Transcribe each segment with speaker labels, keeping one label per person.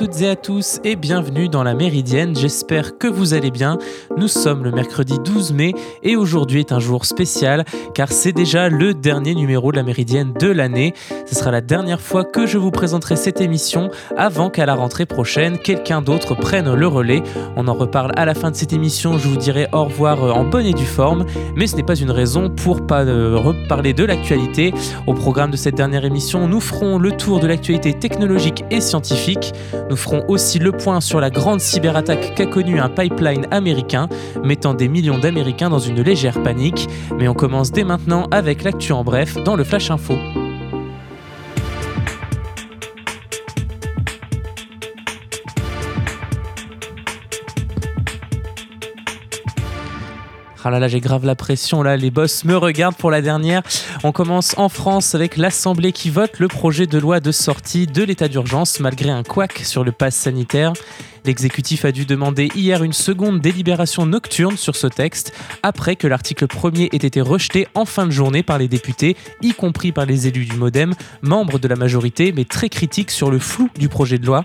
Speaker 1: toutes et à tous et bienvenue dans la Méridienne, j'espère que vous allez bien. Nous sommes le mercredi 12 mai et aujourd'hui est un jour spécial car c'est déjà le dernier numéro de la Méridienne de l'année. Ce sera la dernière fois que je vous présenterai cette émission avant qu'à la rentrée prochaine, quelqu'un d'autre prenne le relais. On en reparle à la fin de cette émission, je vous dirai au revoir euh, en bonne et due forme, mais ce n'est pas une raison pour pas euh, reparler de l'actualité. Au programme de cette dernière émission, nous ferons le tour de l'actualité technologique et scientifique. Nous ferons aussi le point sur la grande cyberattaque qu'a connue un pipeline américain, mettant des millions d'Américains dans une légère panique. Mais on commence dès maintenant avec l'actu en bref dans le Flash Info. Ah là là, j'ai grave la pression là, les boss me regardent pour la dernière. On commence en France avec l'Assemblée qui vote le projet de loi de sortie de l'état d'urgence malgré un couac sur le pass sanitaire. L'exécutif a dû demander hier une seconde délibération nocturne sur ce texte, après que l'article premier ait été rejeté en fin de journée par les députés, y compris par les élus du Modem, membres de la majorité, mais très critiques sur le flou du projet de loi.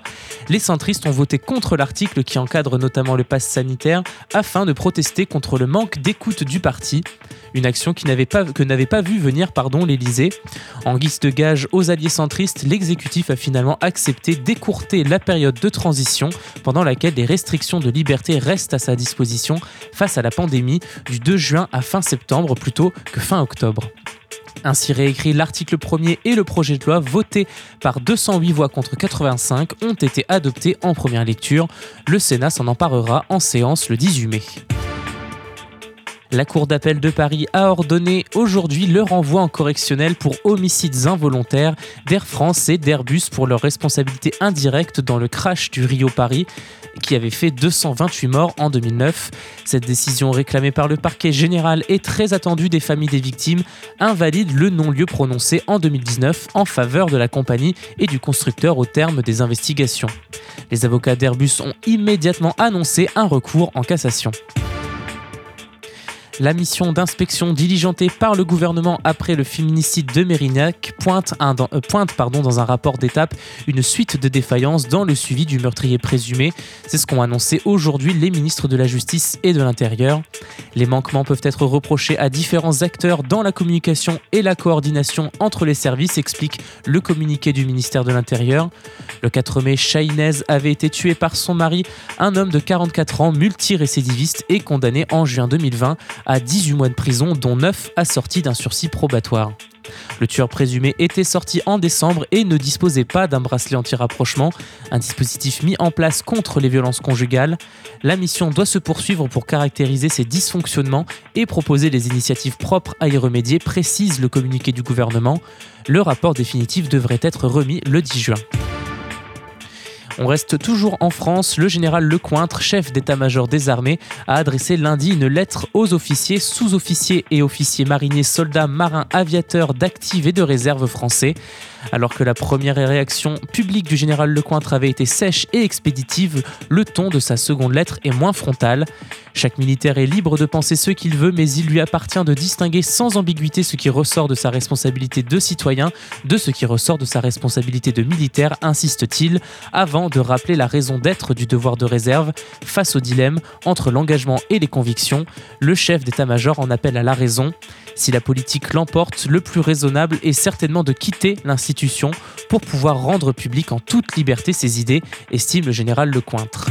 Speaker 1: Les centristes ont voté contre l'article qui encadre notamment le pass sanitaire, afin de protester contre le manque d'écoute du parti une action que n'avait pas vu venir pardon, l'Elysée. En guise de gage aux alliés centristes, l'exécutif a finalement accepté d'écourter la période de transition pendant laquelle les restrictions de liberté restent à sa disposition face à la pandémie du 2 juin à fin septembre plutôt que fin octobre. Ainsi réécrit, l'article 1er et le projet de loi votés par 208 voix contre 85 ont été adoptés en première lecture. Le Sénat s'en emparera en séance le 18 mai. La Cour d'appel de Paris a ordonné aujourd'hui le renvoi en correctionnel pour homicides involontaires d'Air France et d'Airbus pour leur responsabilité indirecte dans le crash du Rio Paris qui avait fait 228 morts en 2009. Cette décision réclamée par le parquet général et très attendue des familles des victimes invalide le non-lieu prononcé en 2019 en faveur de la compagnie et du constructeur au terme des investigations. Les avocats d'Airbus ont immédiatement annoncé un recours en cassation. La mission d'inspection diligentée par le gouvernement après le féminicide de Mérignac pointe, euh, dans un rapport d'étape une suite de défaillances dans le suivi du meurtrier présumé. C'est ce qu'ont annoncé aujourd'hui les ministres de la Justice et de l'Intérieur. Les manquements peuvent être reprochés à différents acteurs dans la communication et la coordination entre les services, explique le communiqué du ministère de l'Intérieur. Le 4 mai, Chahinez avait été tué par son mari, un homme de 44 ans, multirécidiviste et condamné en juin 2020 à 18 mois de prison, dont 9 assortis d'un sursis probatoire. Le tueur présumé était sorti en décembre et ne disposait pas d'un bracelet anti-rapprochement, un dispositif mis en place contre les violences conjugales. La mission doit se poursuivre pour caractériser ces dysfonctionnements et proposer les initiatives propres à y remédier, précise le communiqué du gouvernement. Le rapport définitif devrait être remis le 10 juin. On reste toujours en France. Le général Lecointre, chef d'état-major des armées, a adressé lundi une lettre aux officiers, sous-officiers et officiers mariniers, soldats, marins, aviateurs d'actifs et de réserve français. Alors que la première réaction publique du général Lecointre avait été sèche et expéditive, le ton de sa seconde lettre est moins frontal. Chaque militaire est libre de penser ce qu'il veut, mais il lui appartient de distinguer sans ambiguïté ce qui ressort de sa responsabilité de citoyen de ce qui ressort de sa responsabilité de militaire, insiste-t-il, avant de rappeler la raison d'être du devoir de réserve face au dilemme entre l'engagement et les convictions. Le chef d'état-major en appelle à la raison. Si la politique l'emporte, le plus raisonnable est certainement de quitter pour pouvoir rendre public en toute liberté ses idées, estime le général Lecointre.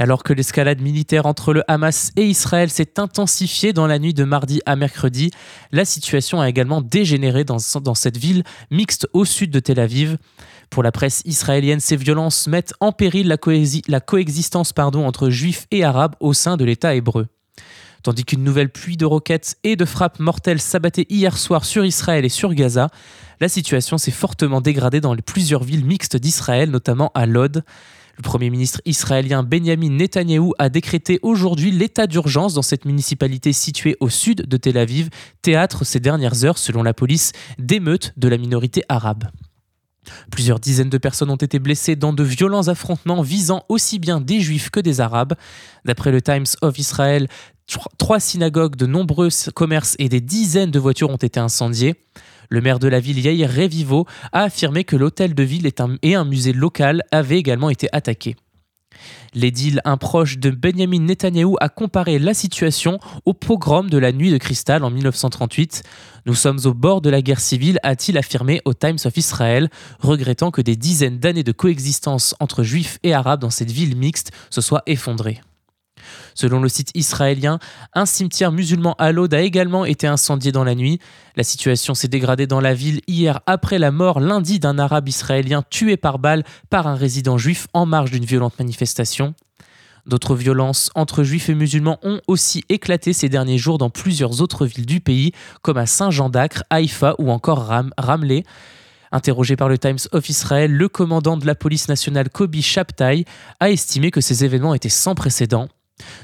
Speaker 1: Alors que l'escalade militaire entre le Hamas et Israël s'est intensifiée dans la nuit de mardi à mercredi, la situation a également dégénéré dans, cette ville mixte au sud de Tel Aviv. Pour la presse israélienne, ces violences mettent en péril la, coexistence pardon, entre juifs et arabes au sein de l'État hébreu. Tandis qu'une nouvelle pluie de roquettes et de frappes mortelles s'abattait hier soir sur Israël et sur Gaza, la situation s'est fortement dégradée dans plusieurs villes mixtes d'Israël, notamment à Lod. Le Premier ministre israélien Benjamin Netanyahou a décrété aujourd'hui l'état d'urgence dans cette municipalité située au sud de Tel Aviv, théâtre ces dernières heures, selon la police, d'émeutes de la minorité arabe. Plusieurs dizaines de personnes ont été blessées dans de violents affrontements visant aussi bien des juifs que des arabes. D'après le Times of Israel, trois synagogues, de nombreux commerces et des dizaines de voitures ont été incendiées. Le maire de la ville, Yair Revivo, a affirmé que l'hôtel de ville et un musée local avaient également été attaqués. L'édile, un proche de Benjamin Netanyahou, a comparé la situation au pogrom de la nuit de cristal en 1938. Nous sommes au bord de la guerre civile, a-t-il affirmé au Times of Israel, regrettant que des dizaines d'années de coexistence entre juifs et arabes dans cette ville mixte se soient effondrées. Selon le site israélien, un cimetière musulman à Lod a également été incendié dans la nuit. La situation s'est dégradée dans la ville hier après la mort lundi d'un arabe israélien tué par balle par un résident juif en marge d'une violente manifestation. D'autres violences entre juifs et musulmans ont aussi éclaté ces derniers jours dans plusieurs autres villes du pays, comme à Saint-Jean d'Acre, Haïfa ou encore Ram. Interrogé par le Times of Israel, le commandant de la police nationale Kobi Shabtai a estimé que ces événements étaient sans précédent.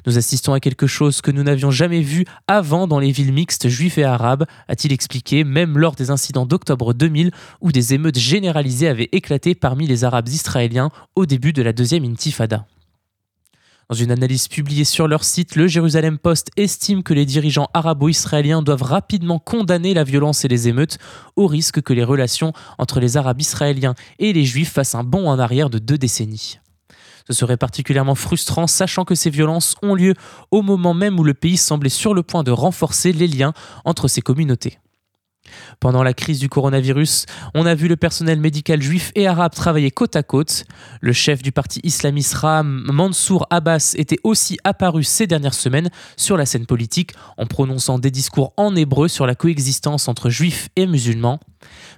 Speaker 1: Nous assistons à quelque chose que nous n'avions jamais vu avant dans les villes mixtes juifs et arabes, a-t-il expliqué, même lors des incidents d'octobre 2000 où des émeutes généralisées avaient éclaté parmi les Arabes israéliens au début de la deuxième intifada. Dans une analyse publiée sur leur site, le Jérusalem Post estime que les dirigeants arabo-israéliens doivent rapidement condamner la violence et les émeutes, au risque que les relations entre les Arabes israéliens et les Juifs fassent un bond en arrière de deux décennies. Ce serait particulièrement frustrant, sachant que ces violences ont lieu au moment même où le pays semblait sur le point de renforcer les liens entre ces communautés. Pendant la crise du coronavirus, on a vu le personnel médical juif et arabe travailler côte à côte. Le chef du parti islamiste Ram, Mansour Abbas, était aussi apparu ces dernières semaines sur la scène politique en prononçant des discours en hébreu sur la coexistence entre juifs et musulmans.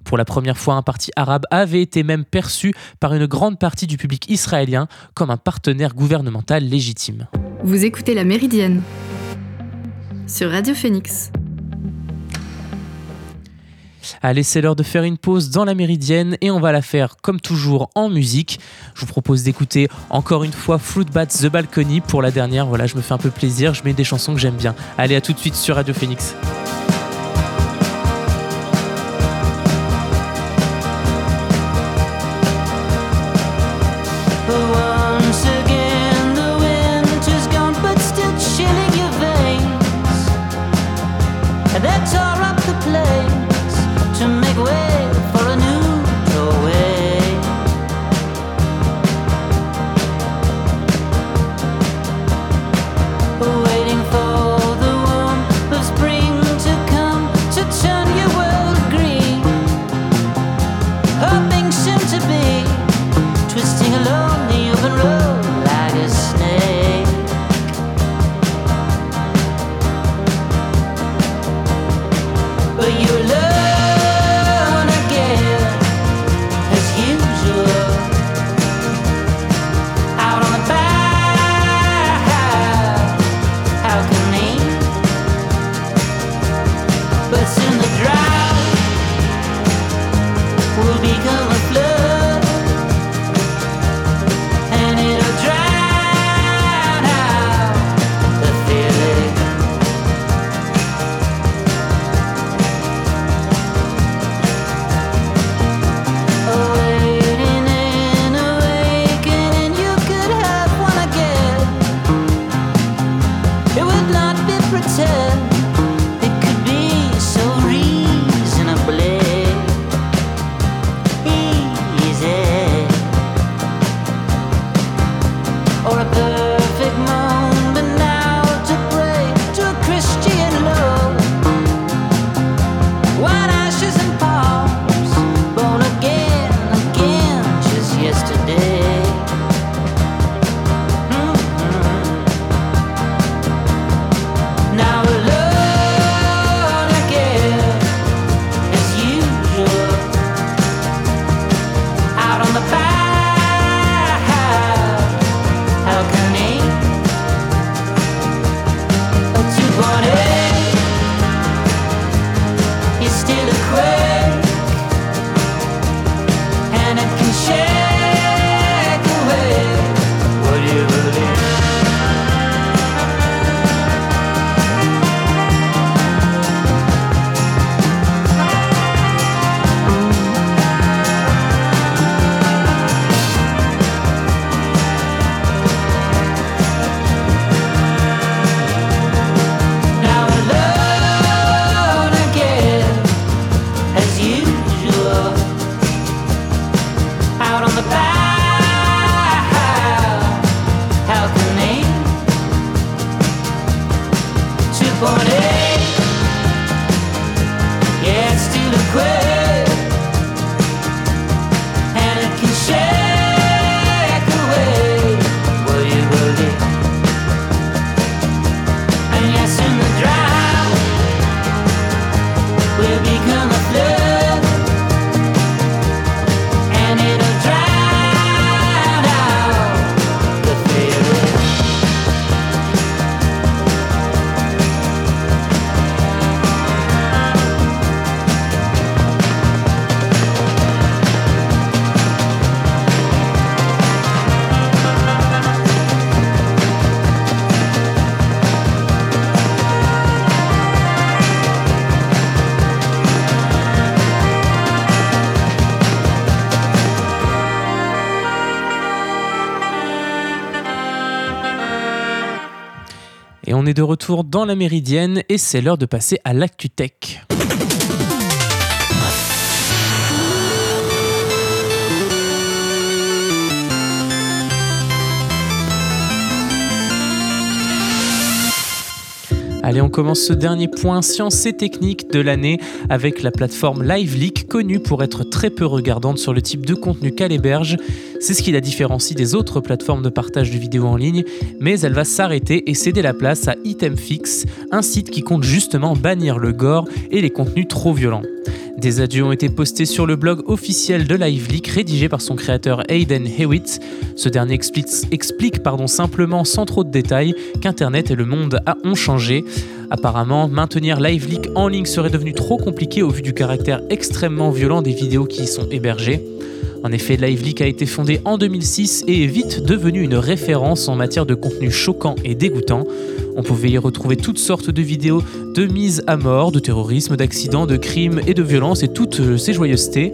Speaker 1: Pour la première fois, un parti arabe avait été même perçu par une grande partie du public israélien comme un partenaire gouvernemental légitime.
Speaker 2: Vous écoutez La Méridienne sur Radio Phoenix.
Speaker 1: Allez, c'est l'heure de faire une pause dans la méridienne et on va la faire comme toujours en musique. Je vous propose d'écouter encore une fois Fruit Bats The Balcony pour la dernière. Voilà, je me fais un peu plaisir, je mets des chansons que j'aime bien. Allez, à tout de suite sur Radio Phoenix. On est de retour dans la Méridienne et c'est l'heure de passer à l'ActuTech. Allez, on commence ce dernier point science et technique de l'année avec la plateforme LiveLeak, connue pour être très peu regardante sur le type de contenu qu'elle héberge. C'est ce qui la différencie des autres plateformes de partage de vidéos en ligne, mais elle va s'arrêter et céder la place à Itemfix, un site qui compte justement bannir le gore et les contenus trop violents. Des adieux ont été postés sur le blog officiel de LiveLeak rédigé par son créateur Hayden Hewitt. Ce dernier explique, explique pardon, simplement sans trop de détails qu'Internet et le monde ont changé. Apparemment, maintenir LiveLeak en ligne serait devenu trop compliqué au vu du caractère extrêmement violent des vidéos qui y sont hébergées. En effet, LiveLeak a été fondé en 2006 et est vite devenu une référence en matière de contenu choquant et dégoûtant. On pouvait y retrouver toutes sortes de vidéos de mise à mort, de terrorisme, d'accidents, de crimes et de violences et toutes euh, ces joyeusetés.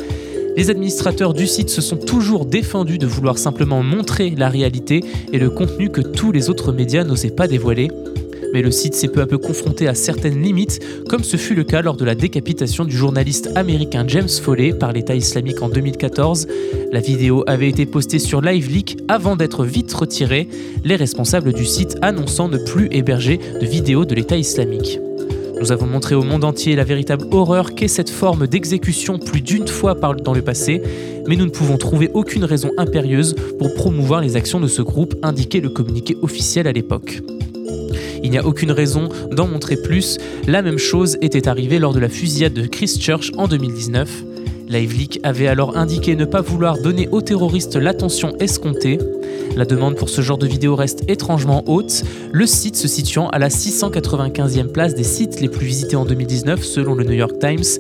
Speaker 1: Les administrateurs du site se sont toujours défendus de vouloir simplement montrer la réalité et le contenu que tous les autres médias n'osaient pas dévoiler mais le site s'est peu à peu confronté à certaines limites, comme ce fut le cas lors de la décapitation du journaliste américain James Foley par l'État islamique en 2014. La vidéo avait été postée sur LiveLeak avant d'être vite retirée, les responsables du site annonçant ne plus héberger de vidéos de l'État islamique. Nous avons montré au monde entier la véritable horreur qu'est cette forme d'exécution plus d'une fois dans le passé, mais nous ne pouvons trouver aucune raison impérieuse pour promouvoir les actions de ce groupe, indiquait le communiqué officiel à l'époque. Il n'y a aucune raison d'en montrer plus. La même chose était arrivée lors de la fusillade de Christchurch en 2019. LiveLeak avait alors indiqué ne pas vouloir donner aux terroristes l'attention escomptée. La demande pour ce genre de vidéo reste étrangement haute, le site se situant à la 695e place des sites les plus visités en 2019 selon le New York Times.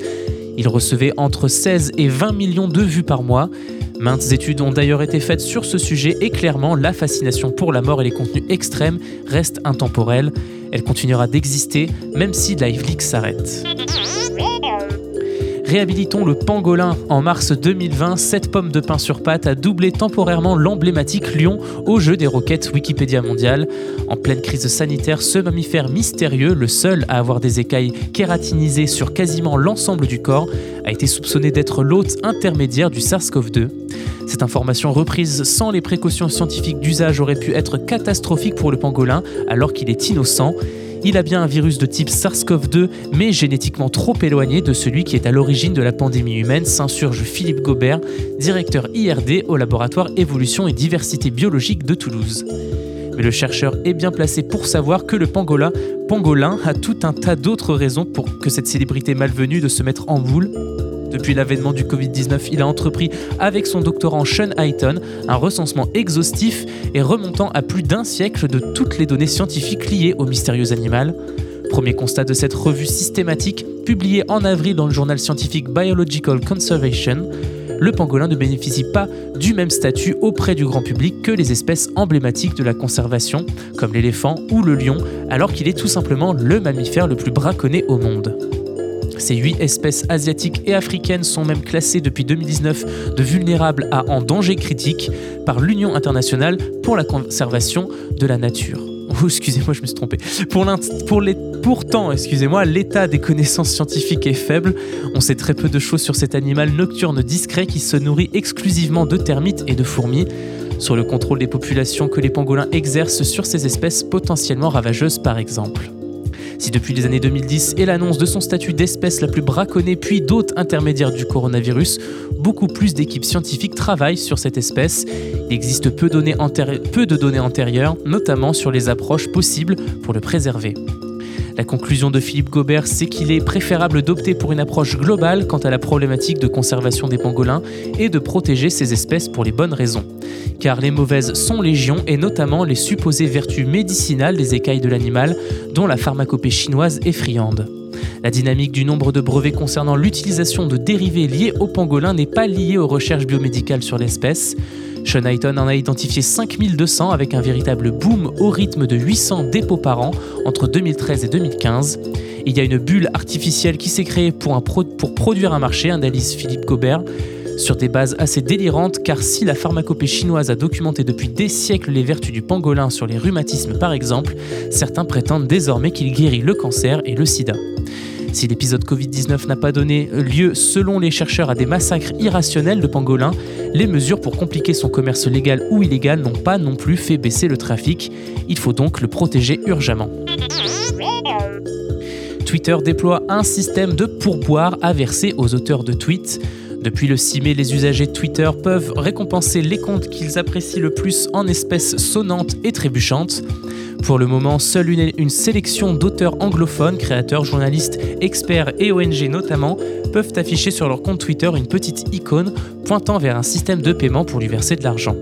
Speaker 1: Il recevait entre 16 et 20 millions de vues par mois. Maintes études ont d'ailleurs été faites sur ce sujet et clairement, la fascination pour la mort et les contenus extrêmes reste intemporelle. Elle continuera d'exister même si LiveLeak s'arrête. Réhabilitons le pangolin. En mars 2020, cette pomme de pain sur pâte a doublé temporairement l'emblématique lion au jeu des roquettes Wikipédia mondiale. En pleine crise sanitaire, ce mammifère mystérieux, le seul à avoir des écailles kératinisées sur quasiment l'ensemble du corps, a été soupçonné d'être l'hôte intermédiaire du SARS-CoV-2. Cette information reprise sans les précautions scientifiques d'usage aurait pu être catastrophique pour le pangolin alors qu'il est innocent. Il a bien un virus de type SARS-CoV-2, mais génétiquement trop éloigné de celui qui est à l'origine de la pandémie humaine, s'insurge Philippe Gobert, directeur IRD au laboratoire Évolution et Diversité Biologique de Toulouse. Mais le chercheur est bien placé pour savoir que le pangolin, pangolin a tout un tas d'autres raisons pour que cette célébrité malvenue de se mettre en boule depuis l'avènement du Covid-19, il a entrepris avec son doctorant Sean Hayton un recensement exhaustif et remontant à plus d'un siècle de toutes les données scientifiques liées au mystérieux animal. Premier constat de cette revue systématique, publiée en avril dans le journal scientifique Biological Conservation, le pangolin ne bénéficie pas du même statut auprès du grand public que les espèces emblématiques de la conservation, comme l'éléphant ou le lion, alors qu'il est tout simplement le mammifère le plus braconné au monde. Ces huit espèces asiatiques et africaines sont même classées depuis 2019 de vulnérables à en danger critique par l'Union internationale pour la conservation de la nature. Oh, excusez-moi, je me suis trompé. Pour, pour les, pourtant, excusez-moi, l'état des connaissances scientifiques est faible. On sait très peu de choses sur cet animal nocturne discret qui se nourrit exclusivement de termites et de fourmis. Sur le contrôle des populations que les pangolins exercent sur ces espèces potentiellement ravageuses par exemple. Si depuis les années 2010 et l'annonce de son statut d'espèce la plus braconnée, puis d'autres intermédiaires du coronavirus, beaucoup plus d'équipes scientifiques travaillent sur cette espèce. Il existe peu de données antérieures, notamment sur les approches possibles pour le préserver. La conclusion de Philippe Gobert, c'est qu'il est préférable d'opter pour une approche globale quant à la problématique de conservation des pangolins et de protéger ces espèces pour les bonnes raisons. Car les mauvaises sont légion et notamment les supposées vertus médicinales des écailles de l'animal, dont la pharmacopée chinoise est friande. La dynamique du nombre de brevets concernant l'utilisation de dérivés liés au pangolin n'est pas liée aux recherches biomédicales sur l'espèce. Sean Hayton en a identifié 5200 avec un véritable boom au rythme de 800 dépôts par an entre 2013 et 2015. Il y a une bulle artificielle qui s'est créée pour, produire un marché, analyse Philippe Gobert. Sur des bases assez délirantes car si la pharmacopée chinoise a documenté depuis des siècles les vertus du pangolin sur les rhumatismes par exemple, certains prétendent désormais qu'il guérit le cancer et le sida. Si l'épisode Covid-19 n'a pas donné lieu, selon les chercheurs, à des massacres irrationnels de pangolins, les mesures pour compliquer son commerce légal ou illégal n'ont pas non plus fait baisser le trafic. Il faut donc le protéger urgemment. Twitter déploie un système de pourboire à aux auteurs de tweets. Depuis le 6 mai, les usagers de Twitter peuvent récompenser les comptes qu'ils apprécient le plus en espèces sonnantes et trébuchantes. Pour le moment, seule une, sélection d'auteurs anglophones, créateurs, journalistes, experts et ONG notamment, peuvent afficher sur leur compte Twitter une petite icône pointant vers un système de paiement pour lui verser de l'argent.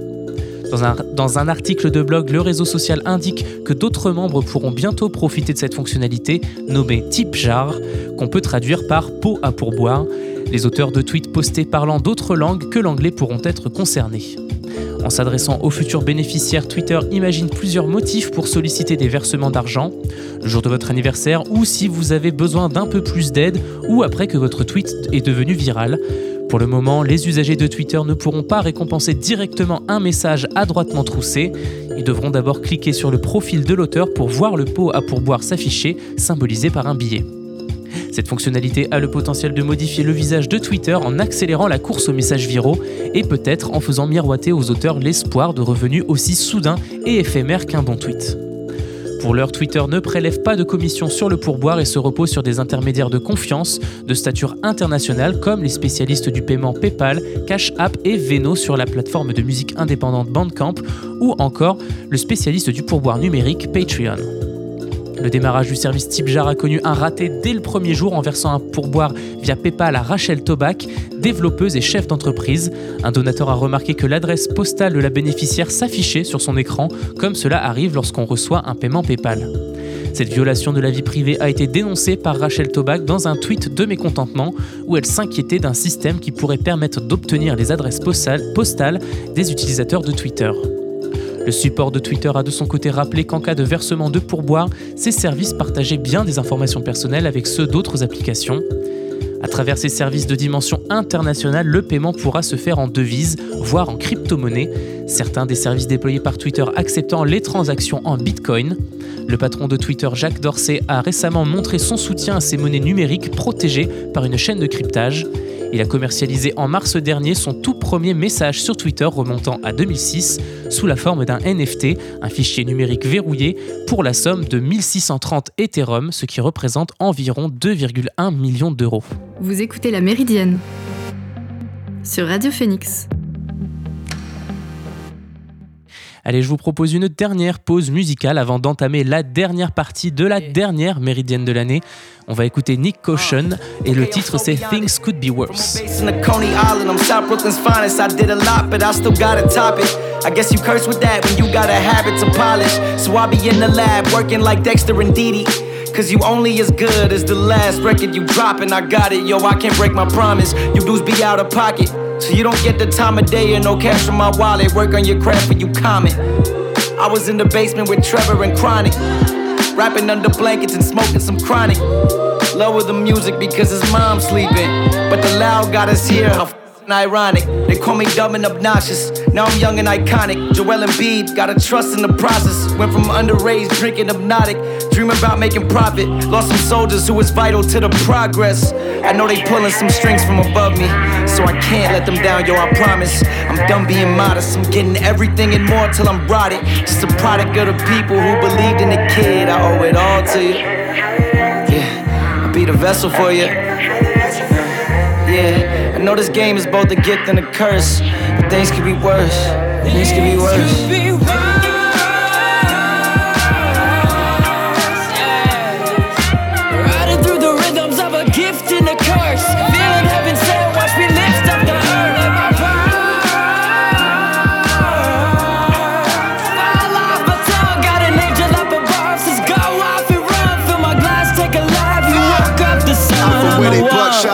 Speaker 1: Dans un, article de blog, le réseau social indique que d'autres membres pourront bientôt profiter de cette fonctionnalité nommée Tip Jar, qu'on peut traduire par pot à pourboire. Les auteurs de tweets postés parlant d'autres langues que l'anglais pourront être concernés. En s'adressant aux futurs bénéficiaires, Twitter imagine plusieurs motifs pour solliciter des versements d'argent, le jour de votre anniversaire ou si vous avez besoin d'un peu plus d'aide ou après que votre tweet est devenu viral. Pour le moment, les usagers de Twitter ne pourront pas récompenser directement un message adroitement troussé. Ils devront d'abord cliquer sur le profil de l'auteur pour voir le pot à pourboire s'afficher, symbolisé par un billet. Cette fonctionnalité a le potentiel de modifier le visage de Twitter en accélérant la course aux messages viraux et peut-être en faisant miroiter aux auteurs l'espoir de revenus aussi soudains et éphémères qu'un bon tweet. Pour l'heure, Twitter ne prélève pas de commission sur le pourboire et se repose sur des intermédiaires de confiance de stature internationale comme les spécialistes du paiement PayPal, Cash App et Veno sur la plateforme de musique indépendante Bandcamp ou encore le spécialiste du pourboire numérique Patreon. Le démarrage du service TipJar a connu un raté dès le premier jour en versant un pourboire via PayPal à Rachel Tobac, développeuse et chef d'entreprise. Un donateur a remarqué que l'adresse postale de la bénéficiaire s'affichait sur son écran, comme cela arrive lorsqu'on reçoit un paiement PayPal. Cette violation de la vie privée a été dénoncée par Rachel Tobac dans un tweet de mécontentement où elle s'inquiétait d'un système qui pourrait permettre d'obtenir les adresses postales des utilisateurs de Twitter. Le support de Twitter a de son côté rappelé qu'en cas de versement de pourboire, ces services partageaient bien des informations personnelles avec ceux d'autres applications. À travers ces services de dimension internationale, le paiement pourra se faire en devises, voire en crypto-monnaie, certains des services déployés par Twitter acceptant les transactions en Bitcoin. Le patron de Twitter, Jacques Dorsey, a récemment montré son soutien à ces monnaies numériques protégées par une chaîne de cryptage. Il a commercialisé en mars dernier son tout premier message sur Twitter remontant à 2006 sous la forme d'un NFT, un fichier numérique verrouillé, pour la somme de 1630 Ethereum, ce qui représente environ 2,1 millions d'euros.
Speaker 2: Vous écoutez La Méridienne sur Radio Phoenix.
Speaker 1: Allez, je vous propose une dernière pause musicale avant d'entamer la dernière partie de la dernière méridienne de l'année. On va écouter Nick Caution et le titre c'est Things Could Be Worse. I guess you curse with that when you got a habit to polish. So I be in the lab working like Dexter and Dee Cause you only as good as the last record you drop, and I got it, yo. I can't break my promise. You dudes be out of pocket. So you don't get the time of day and no cash from my wallet. Work on your craft when you comment. I was in the basement with Trevor and Chronic. Rapping under blankets and smoking some chronic. Lower the music because his mom's sleeping. But the loud got us here. How ironic. They call me dumb and obnoxious. Now I'm young and iconic. Joel Embiid, gotta trust in the process. Went from underage drinking hypnotic, dreaming about making profit. Lost some soldiers who was vital to the progress. I know they pulling some strings from above me, so I can't let them down, yo. I promise. I'm done being modest. I'm getting everything and more till I'm brought it. Just a product of the people who believed in the kid. I owe it all to you. Yeah, I'll be the vessel for you. Yeah Know this game is both a gift and a curse, but things could be worse. Things could be worse. Riding through the rhythms of a gift and a curse.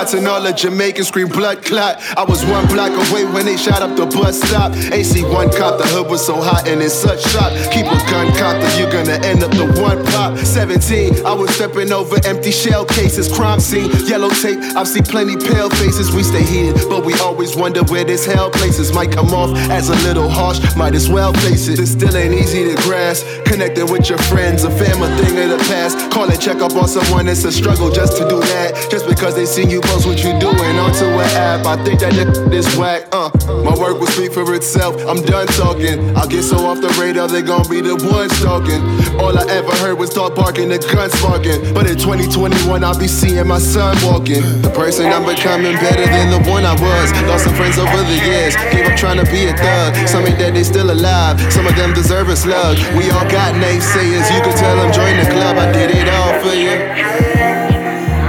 Speaker 3: Shots and all the Jamaicans scream blood clot. I was one block away when they shot up the bus stop. AC1 cop, the hood was so hot and in such shock. Keep a gun cocked or you're gonna end up the one pop. 17, I was stepping over empty shell cases, crime scene, yellow tape. I've seen plenty pale faces. We stay heated, but we always wonder where this hell places might come off as a little harsh. Might as well face it. It still ain't easy to grasp. Connected with your friends, a family thing of the past. Call and check up on someone, it's a struggle just to do that. Just because they see you post what you doing onto an app, I think that this whack. Uh, my work will speak for itself. I'm done talking. I'll get so off the radar, they gon' be the ones talking. All I ever heard was dog barking, the gun sparking. But in 2021, I'll be seeing my son walking. The person I'm becoming better than the one I was. Lost some friends over the years. Gave up trying to be a thug. Some ain't dead, they still alive. Some of them deserve a slug. We all got naysayers. You can tell them join the club. I did it all for you.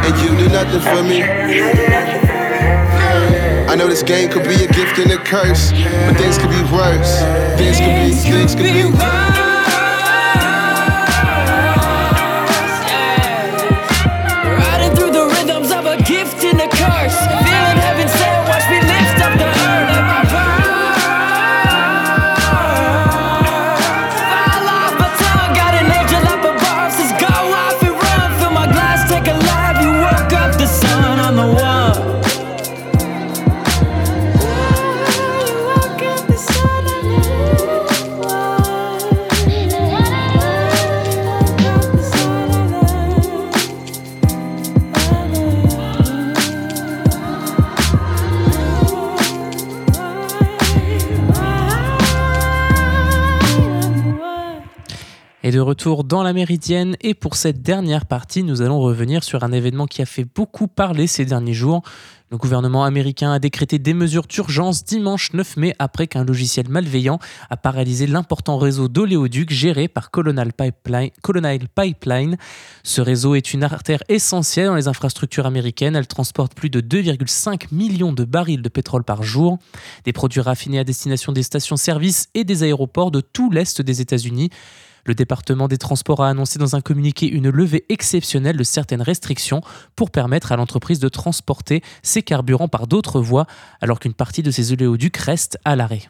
Speaker 3: And you do nothing for me. I know this game could be a gift and a curse, but things could be worse. Things could be, things could be worse.
Speaker 1: Retour dans la Méridienne, et pour cette dernière partie, nous allons revenir sur un événement qui a fait beaucoup parler ces derniers jours. Le gouvernement américain a décrété des mesures d'urgence dimanche 9 mai après qu'un logiciel malveillant a paralysé l'important réseau d'oléoducs géré par Colonial Pipeline, Colonial Pipeline. Ce réseau est une artère essentielle dans les infrastructures américaines. Elle transporte plus de 2,5 millions de barils de pétrole par jour, des produits raffinés à destination des stations-service et des aéroports de tout l'Est des États-Unis. Le département des Transports a annoncé dans un communiqué une levée exceptionnelle de certaines restrictions pour permettre à l'entreprise de transporter ses carburants par d'autres voies, alors qu'une partie de ces oléoducs reste à l'arrêt.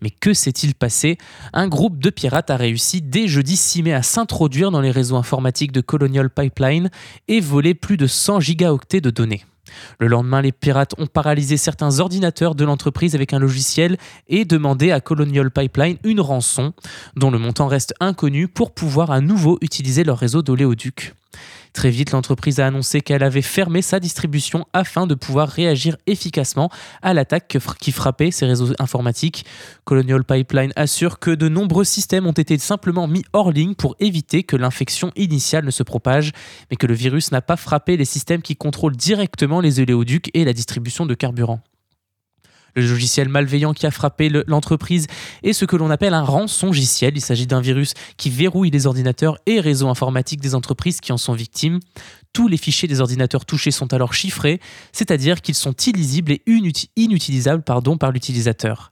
Speaker 1: Mais que s'est-il passé? Un groupe de pirates a réussi dès jeudi 6 mai à s'introduire dans les réseaux informatiques de Colonial Pipeline et voler plus de 100 gigaoctets de données. Le lendemain, les pirates ont paralysé certains ordinateurs de l'entreprise avec un logiciel et demandé à Colonial Pipeline une rançon, dont le montant reste inconnu, pour pouvoir à nouveau utiliser leur réseau d'oléoducs. Très vite, l'entreprise a annoncé qu'elle avait fermé sa distribution afin de pouvoir réagir efficacement à l'attaque qui frappait ses réseaux informatiques. Colonial Pipeline assure que de nombreux systèmes ont été simplement mis hors ligne pour éviter que l'infection initiale ne se propage, mais que le virus n'a pas frappé les systèmes qui contrôlent directement les oléoducs et la distribution de carburant. Le logiciel malveillant qui a frappé l'entreprise est ce que l'on appelle un rançongiciel. Il s'agit d'un virus qui verrouille les ordinateurs et réseaux informatiques des entreprises qui en sont victimes. Tous les fichiers des ordinateurs touchés sont alors chiffrés, c'est-à-dire qu'ils sont illisibles et inutilisables par l'utilisateur.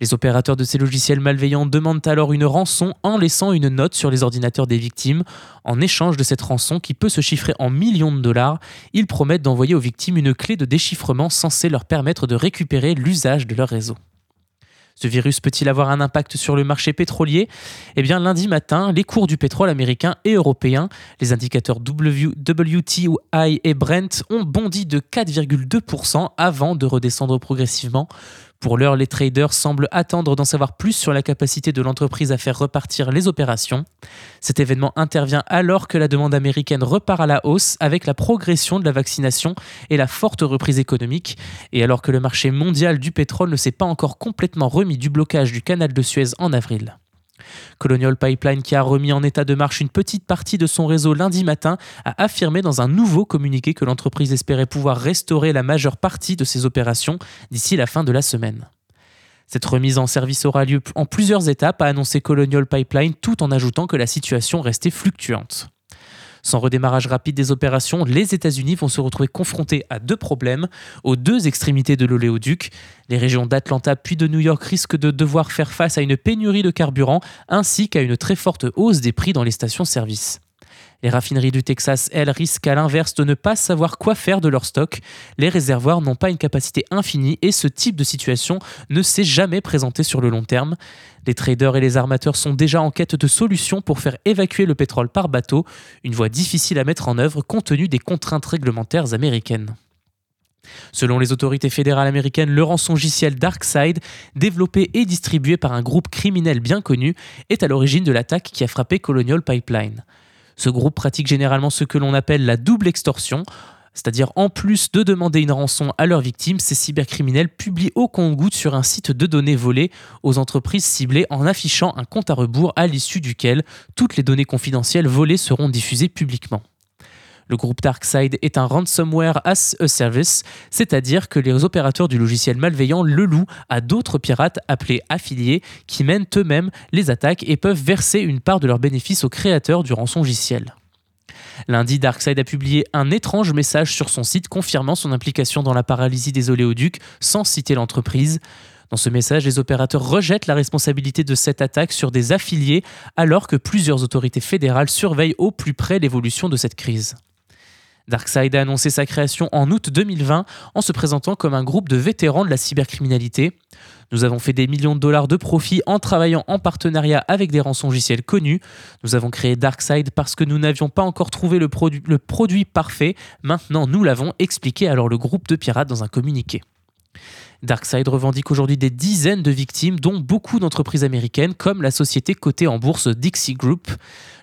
Speaker 1: Les opérateurs de ces logiciels malveillants demandent alors une rançon en laissant une note sur les ordinateurs des victimes. En échange de cette rançon, qui peut se chiffrer en millions de dollars, ils promettent d'envoyer aux victimes une clé de déchiffrement censée leur permettre de récupérer l'usage de leur réseau. Ce virus peut-il avoir un impact sur le marché pétrolier? Eh bien, lundi matin, les cours du pétrole américain et européen, les indicateurs WTI et Brent, ont bondi de 4,2% avant de redescendre progressivement. Pour l'heure, les traders semblent attendre d'en savoir plus sur la capacité de l'entreprise à faire repartir les opérations. Cet événement intervient alors que la demande américaine repart à la hausse avec la progression de la vaccination et la forte reprise économique, et alors que le marché mondial du pétrole ne s'est pas encore complètement remis du blocage du canal de Suez en avril. Colonial Pipeline, qui a remis en état de marche une petite partie de son réseau lundi matin, a affirmé dans un nouveau communiqué que l'entreprise espérait pouvoir restaurer la majeure partie de ses opérations d'ici la fin de la semaine. Cette remise en service aura lieu en plusieurs étapes, a annoncé Colonial Pipeline, tout en ajoutant que la situation restait fluctuante. Sans redémarrage rapide des opérations, les États-Unis vont se retrouver confrontés à deux problèmes aux deux extrémités de l'oléoduc. Les régions d'Atlanta puis de New York risquent de devoir faire face à une pénurie de carburant ainsi qu'à une très forte hausse des prix dans les stations-service. Les raffineries du Texas, elles, risquent à l'inverse de ne pas savoir quoi faire de leur stock. Les réservoirs n'ont pas une capacité infinie et ce type de situation ne s'est jamais présenté sur le long terme. Les traders et les armateurs sont déjà en quête de solutions pour faire évacuer le pétrole par bateau, une voie difficile à mettre en œuvre compte tenu des contraintes réglementaires américaines. Selon les autorités fédérales américaines, le rançongiciel DarkSide, développé et distribué par un groupe criminel bien connu, est à l'origine de l'attaque qui a frappé Colonial Pipeline. Ce groupe pratique généralement ce que l'on appelle la double extorsion. C'est-à-dire, en plus de demander une rançon à leurs victimes, ces cybercriminels publient au compte-gouttes sur un site de données volées aux entreprises ciblées en affichant un compte à rebours à l'issue duquel toutes les données confidentielles volées seront diffusées publiquement. Le groupe DarkSide est un ransomware as a service, c'est-à-dire que les opérateurs du logiciel malveillant le louent à d'autres pirates appelés affiliés qui mènent eux-mêmes les attaques et peuvent verser une part de leurs bénéfices aux créateurs du rançongiciel. Lundi, DarkSide a publié un étrange message sur son site confirmant son implication dans la paralysie des oléoducs sans citer l'entreprise. Dans ce message, les opérateurs rejettent la responsabilité de cette attaque sur des affiliés alors que plusieurs autorités fédérales surveillent au plus près l'évolution de cette crise. Darkseid a annoncé sa création en août 2020 en se présentant comme un groupe de vétérans de la cybercriminalité. Nous avons fait des millions de dollars de profits en travaillant en partenariat avec des rançongiciels connus. Nous avons créé Darkseid parce que nous n'avions pas encore trouvé le produit parfait. Maintenant, nous l'avons expliqué alors le groupe de pirates dans un communiqué. Darkseid revendique aujourd'hui des dizaines de victimes, dont beaucoup d'entreprises américaines, comme la société cotée en bourse Dixie Group.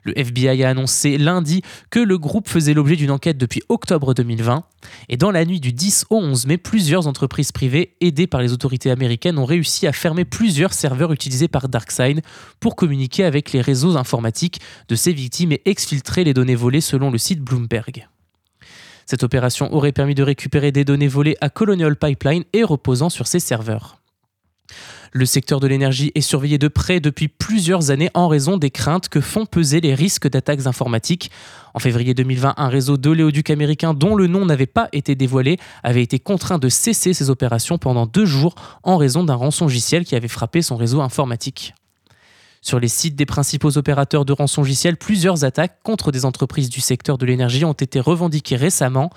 Speaker 1: Le FBI a annoncé lundi que le groupe faisait l'objet d'une enquête depuis octobre 2020. Et dans la nuit du 10 au 11 mai, plusieurs entreprises privées, aidées par les autorités américaines, ont réussi à fermer plusieurs serveurs utilisés par DarkSide pour communiquer avec les réseaux informatiques de ces victimes et exfiltrer les données volées selon le site Bloomberg. Cette opération aurait permis de récupérer des données volées à Colonial Pipeline et reposant sur ses serveurs. Le secteur de l'énergie est surveillé de près depuis plusieurs années en raison des craintes que font peser les risques d'attaques informatiques. En février 2020, un réseau d'oléoducs américains dont le nom n'avait pas été dévoilé avait été contraint de cesser ses opérations pendant deux jours en raison d'un rançongiciel qui avait frappé son réseau informatique. Sur les sites des principaux opérateurs de rançongiciel, plusieurs attaques contre des entreprises du secteur de l'énergie ont été revendiquées récemment.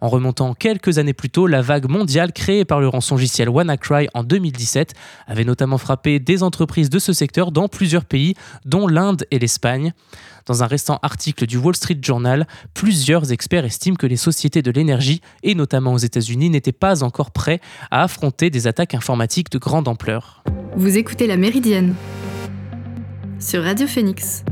Speaker 1: En remontant quelques années plus tôt, la vague mondiale créée par le rançongiciel WannaCry en 2017 avait notamment frappé des entreprises de ce secteur dans plusieurs pays, dont l'Inde et l'Espagne. Dans un récent article du Wall Street Journal, plusieurs experts estiment que les sociétés de l'énergie, et notamment aux États-Unis, n'étaient pas encore prêts à affronter des attaques informatiques de grande ampleur.
Speaker 2: Vous écoutez La Méridienne sur Radio Phoenix.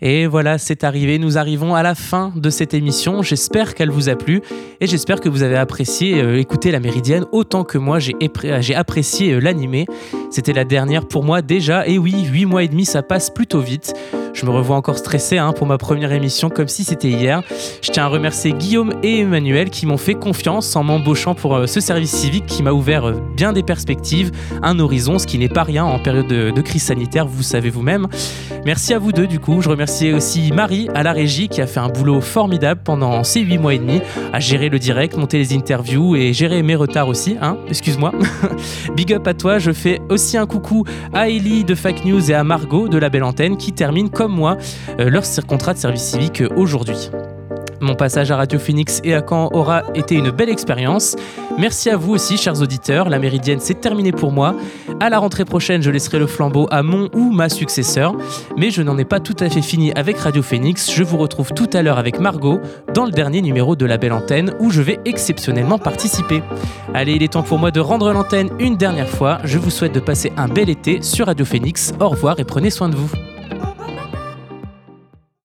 Speaker 1: Et voilà, c'est arrivé. Nous arrivons à la fin de cette émission. J'espère qu'elle vous a plu et j'espère que vous avez apprécié euh, écouter la Méridienne autant que moi j'ai apprécié euh. C'était la dernière pour moi déjà. Et oui, 8 mois et demi, ça passe plutôt vite. Je me revois encore stressé hein, pour ma première émission comme si c'était hier. Je tiens à remercier Guillaume et Emmanuel qui m'ont fait confiance en m'embauchant pour euh, ce service civique qui m'a ouvert euh, bien des perspectives, un horizon, ce qui n'est pas rien en période de, crise sanitaire, vous savez vous-même. Merci à vous deux du coup. Je remercie aussi Marie à la régie qui a fait un boulot formidable pendant ces 8 mois et demi à gérer le direct, monter les interviews et gérer mes retards aussi. Hein Excuse-moi. Big up à toi. Je fais aussi un coucou à Ellie de Fake News et à Margot de la Belle Antenne qui termine comme moi euh, leur contrat de service civique euh, aujourd'hui. Mon passage à Radio Phoenix et à Caen aura été une belle expérience. Merci à vous aussi, chers auditeurs. La méridienne, c'est terminé pour moi. À la rentrée prochaine, je laisserai le flambeau à mon ou ma successeur. Mais je n'en ai pas tout à fait fini avec Radio Phoenix. Je vous retrouve tout à l'heure avec Margot dans le dernier numéro de La Belle Antenne où je vais exceptionnellement participer. Allez, il est temps pour moi de rendre l'antenne une dernière fois. Je vous souhaite de passer un bel été sur Radio Phoenix. Au revoir et prenez soin de vous.